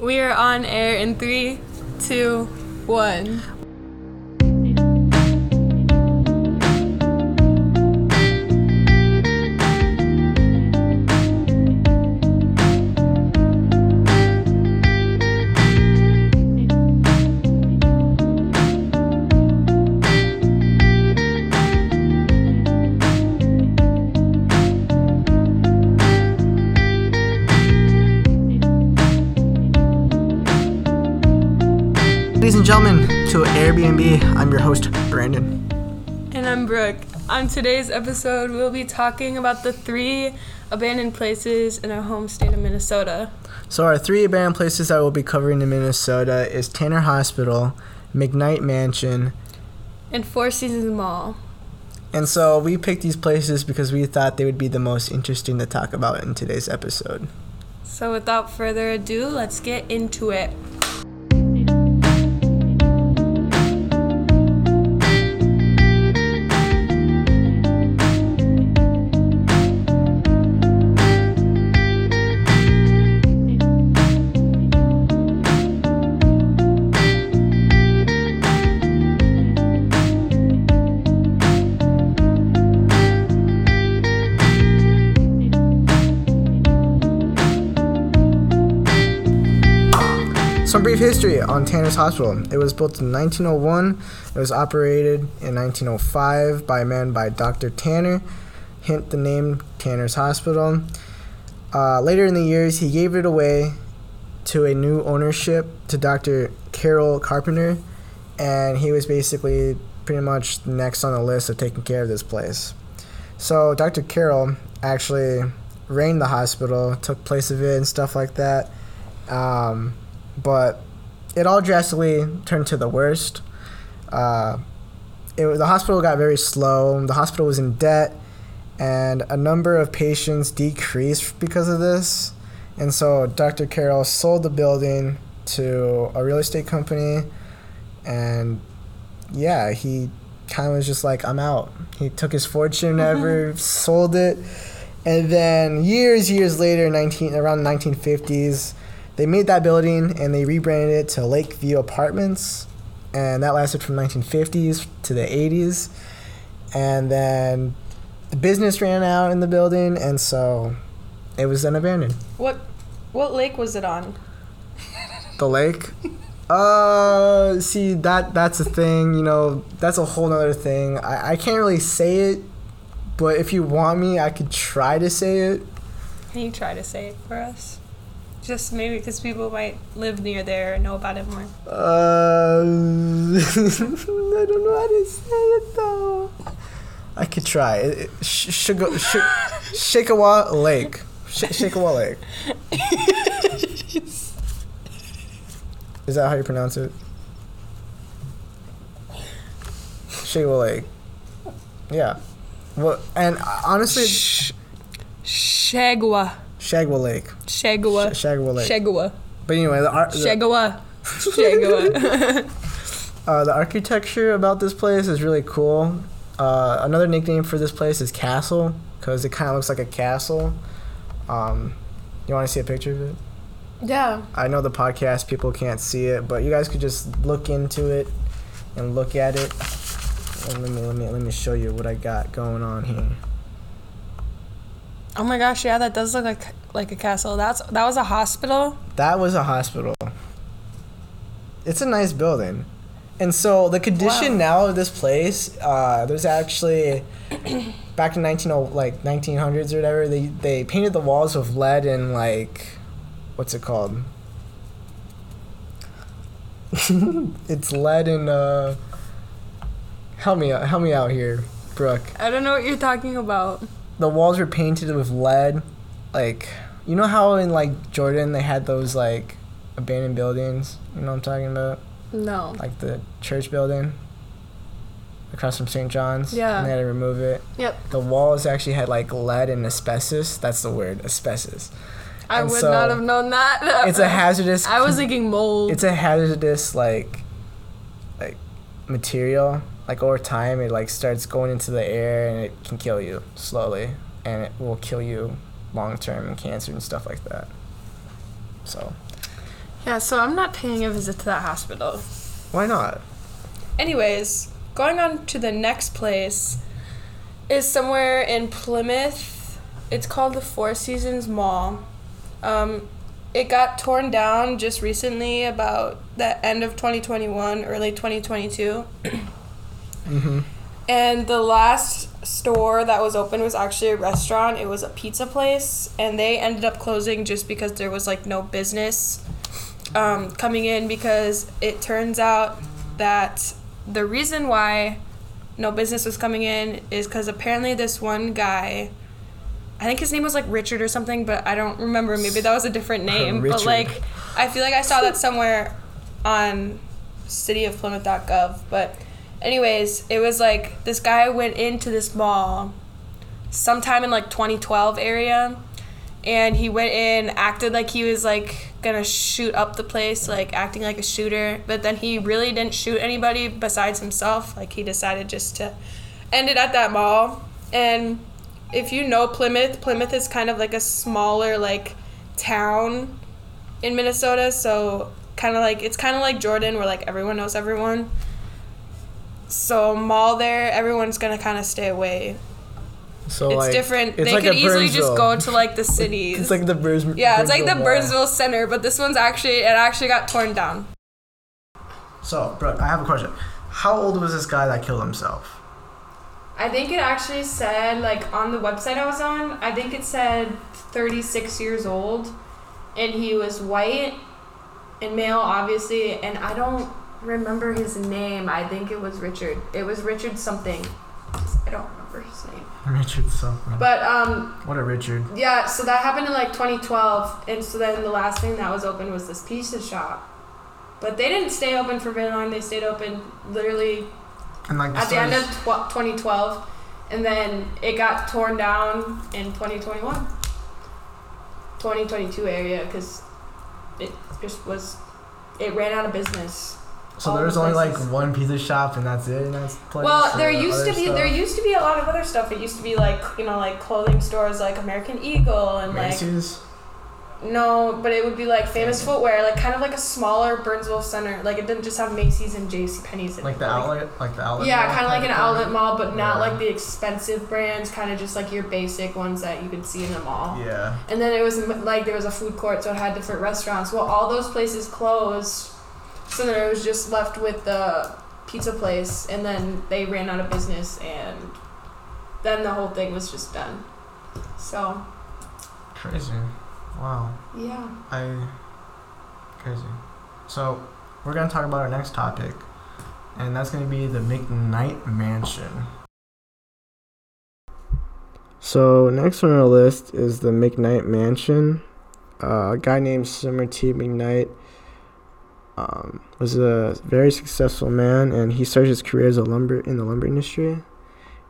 We are on air in three, two, one. Ladies and gentlemen, to Airbnb. I'm your host, Brandon. And I'm Brooke. On today's episode, we'll be talking about the three abandoned places in our home state of Minnesota. So, our three abandoned places that we'll be covering in Minnesota is Tanner Hospital, McKnight Mansion, And Four Seasons Mall. and so we picked these places because we thought they would be the most interesting to talk about in today's episode. So without further ado, let's get into it. History on Tanner's Hospital. It was built in 1901. It was operated in 1905 by a man by Dr. Tanner. Hint the name Tanner's Hospital. Uh, later in the years, he gave it away to a new ownership to Dr. Carol Carpenter, and he was basically pretty much next on the list of taking care of this place. So Dr. Carroll actually ran the hospital, took place of it, and stuff like that. Um, but it all drastically turned to the worst. Uh, it, the hospital got very slow. The hospital was in debt, and a number of patients decreased because of this. And so Dr. Carroll sold the building to a real estate company, and yeah, he kind of was just like, I'm out. He took his fortune, ever sold it, and then years, years later, 19 around the 1950s, they made that building and they rebranded it to Lakeview Apartments, and that lasted from 1950s to the 80s, and then the business ran out in the building, and so it was then abandoned. What what lake was it on? The lake. Uh, see that that's a thing. You know, that's a whole nother thing. I, I can't really say it, but if you want me, I could try to say it. Can you try to say it for us? Just maybe because people might live near there and know about it more. Uh, I don't know how to say it though. I could try. It, it, sh- Shiga- sh- Shikawa Lake. Sh- Shikawa Lake. Is that how you pronounce it? Shikawa Lake. Yeah. Well, and honestly, Sh- Shagwa. Shagwa Lake. Shagwa. Sh- Shagwa Lake. Shagwa. But anyway, the, ar- the, Shagwa. Shagwa. Uh, the architecture about this place is really cool. Uh, another nickname for this place is Castle because it kind of looks like a castle. Um, you want to see a picture of it? yeah. I know the podcast people can't see it, but you guys could just look into it and look at it. And let me let me let me show you what I got going on here. Oh my gosh, yeah, that does look like like a castle. That's that was a hospital. That was a hospital. It's a nice building. And so the condition Wow. now of this place, uh, there's actually back in 19 like 1900s or whatever, they they painted the walls with lead and like what's it called? it's lead and uh help me out help me out here, Brooke. I don't know what you're talking about. The walls were painted with lead like you know how in like Jordan they had those like abandoned buildings, you know what I'm talking about? No. like the church building across from St. John's. Yeah. And they had to remove it. Yep. The walls actually had like lead and asbestos. That's the word, asbestos. I And would so- not have known that. It's a hazardous. I was thinking mold. It's a hazardous like, like, material. Like over time, it like starts going into the air and it can kill you slowly, and it will kill you long term and cancer and stuff like that. So, Yeah, so I'm not paying a visit to that hospital. Why not? Anyways, going on to the next place is somewhere in Plymouth. It's called the Four Seasons Mall. Um, it got torn down just recently, about the end of 2021, early 2022. Mm-hmm. And the last store that was open was actually a restaurant. It was a pizza place, and they ended up closing just because there was like no business um, coming in. Because it turns out that the reason why no business was coming in is because apparently this one guy, I think his name was like Richard or something, but I don't remember. Maybe that was a different name. but like, I feel like I saw that somewhere on cityofplymouth.gov. But anyways, it was like this guy went into this mall sometime in like 2012 area and he went in acted like he was like gonna shoot up the place like acting like a shooter but then he really didn't shoot anybody besides himself. Like he decided just to end it at that mall. And if you know plymouth plymouth is kind of like a smaller like town in minnesota so kind of like it's kind of like jordan where like everyone knows everyone so mall there everyone's gonna kind of stay away So it's like, different. it's they like could a easily just go to like the cities. It's like the Burns. yeah, it's like the Mall. Burnsville Center, but this one's actually it actually got torn down. So, Brooke, I have a question. How old was this guy that killed himself? I think it actually said like on the website I was on. I think it said 36 years old, and he was white and male, obviously. And I don't remember his name. I think it was Richard. It was Richard something. I don't remember his name. Richard something. But um, what a Richard. Yeah, so that happened in like 2012, and so then the last thing that was open was this pizza shop. But they didn't stay open for very long. They stayed open literally And like at the end of stores- tw- 2012, and then it got torn down in 2021, 2022 area because it just was it ran out of business. So all there was the only like one pizza shop and that's it. And that's place, Well, there used to be stuff? there used to be a lot of other stuff. It used to be like you know like clothing stores like American Eagle and like No, but it would be like famous footwear, like kind of like a smaller Burnsville center. Like it didn't just have Macy's and J.C. Penney's like it. the outlet, like the outlet. Yeah, kind of like an outlet mall, but not Yeah. like the expensive brands. Kind of just like your basic ones that you could see in the mall. Yeah. And then it was like there was a food court, so it had different restaurants. Well, all those places closed, so then I was just left with the pizza place, and then they ran out of business, and then the whole thing was just done. So Crazy. Wow. yeah. I. Crazy. So, we're gonna talk about our next topic, and that's gonna be the McKnight Mansion. So next on our list is the McKnight Mansion. Uh, a guy named Sumner T. McKnight um, was a very successful man, and he started his career as a lumber in the lumber industry,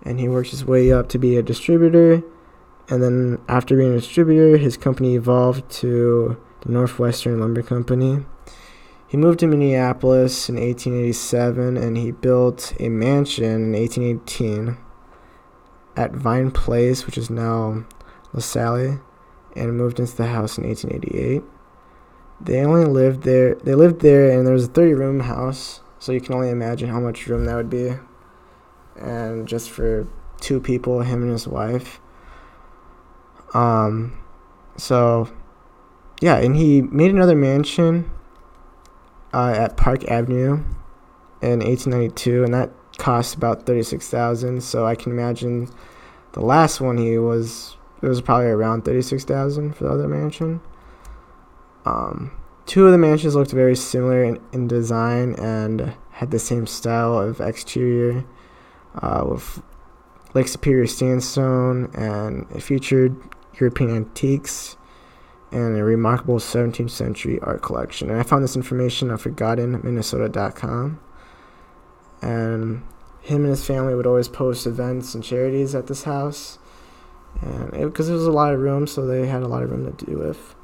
and he worked his way up to be a distributor, and then after being a distributor, his company evolved to the Northwestern Lumber Company. He moved to Minneapolis in 1887, and he built a mansion in 1818 at Vine Place, which is now LaSalle, and moved into the house in 1888. They only lived there. They lived there, and there was a 30-room house, so you can only imagine how much room that would be. And just for two people, him and his wife. Um, so yeah, and he made another mansion uh, at Park Avenue in 1892, and that cost about 36,000. So I can imagine the last one he was it was probably around 36,000 for the other mansion. Um, two of the mansions looked very similar in, in design and had the same style of exterior uh, with Lake Superior sandstone, and it featured European antiques and a remarkable 17th century art collection. And I found this information on ForgottenMinnesota.com. And him and his family would always post events and charities at this house, and because it, was a lot of room, so they had a lot of room to do with.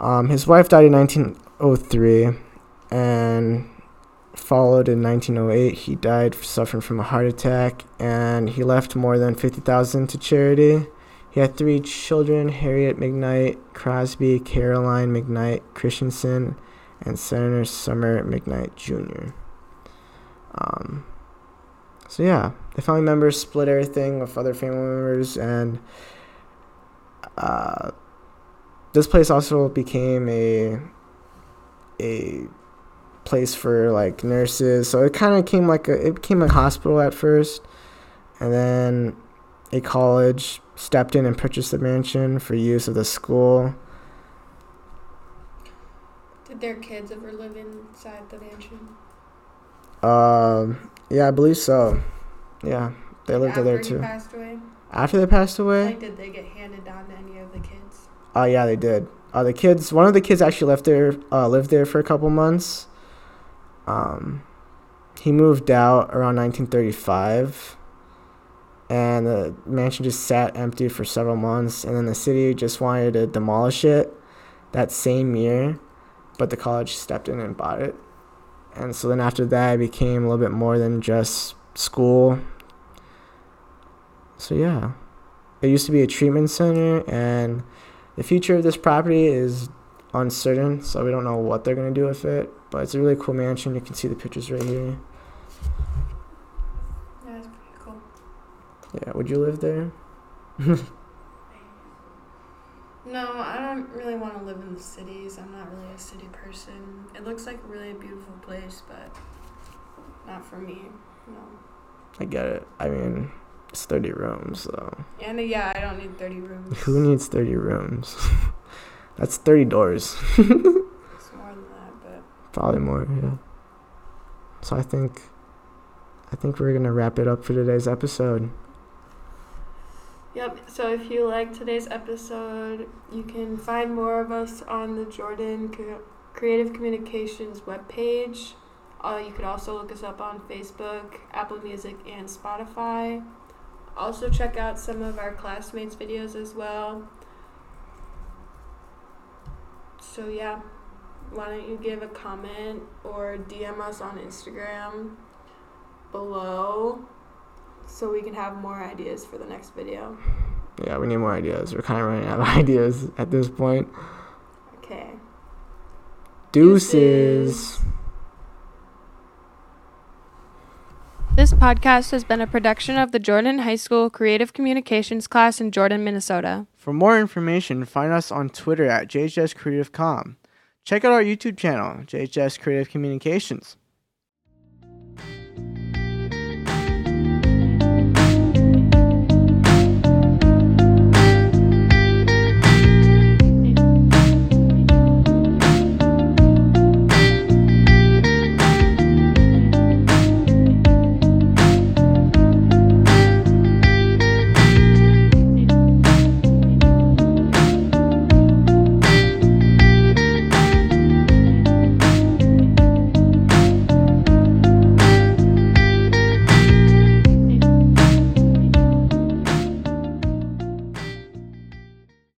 Um, his wife died in 1903, and followed in 1908. He died suffering from a heart attack, and he left more than 50,000 to charity. He had three children Harriet McKnight Crosby, Caroline McKnight Christensen, and Senator Sumner McKnight Jr. Um, so, yeah, the family members split everything with other family members, and uh, this place also became a a place for like nurses. So it kind of came like a it became a hospital at first, and then a college stepped in and purchased the mansion for use of the school. Did their kids ever live inside the mansion? Um, yeah, I believe so. Yeah, they lived After there he too. passed away? After they passed away, Like, did they get handed down to any of the kids? Oh yeah, they did. Uh, the kids, one of the kids actually left there, uh, lived there for a couple months. Um, he moved out around 1935, and the mansion just sat empty for several months. And then the city just wanted to demolish it that same year, but the college stepped in and bought it. And so then after that, it became a little bit more than just school. So yeah, it used to be a treatment center and. The future of this property is uncertain, so we don't know what they're gonna do with it. But it's a really cool mansion. You can see the pictures right here. Yeah, that's pretty cool. Yeah, would you live there? No, I don't really want to live in the cities. I'm not really a city person. It looks like a really beautiful place, but not for me. No. I get it. I mean, it's 30 rooms, though. And uh, yeah, I don't need 30 rooms. who needs 30 rooms? That's 30 doors. It's more than that, but Probably more, yeah. So I think, I think we're gonna wrap it up for today's episode. Yep. So if you like today's episode, you can find more of us on the Jordan Co- Creative Communications webpage. Uh, you could also look us up on Facebook, Apple Music, and Spotify. Also, check out some of our classmates' videos as well. So, yeah, why don't you give a comment or DM us on Instagram below so we can have more ideas for the next video? Yeah, we need more ideas. We're kind of running out of ideas at this point. Okay. Deuces. This podcast has been a production of the Jordan High School Creative Communications class in Jordan, Minnesota. For more information, find us on Twitter at JHS Creative Com. Check out our YouTube channel, JHS Creative Communications.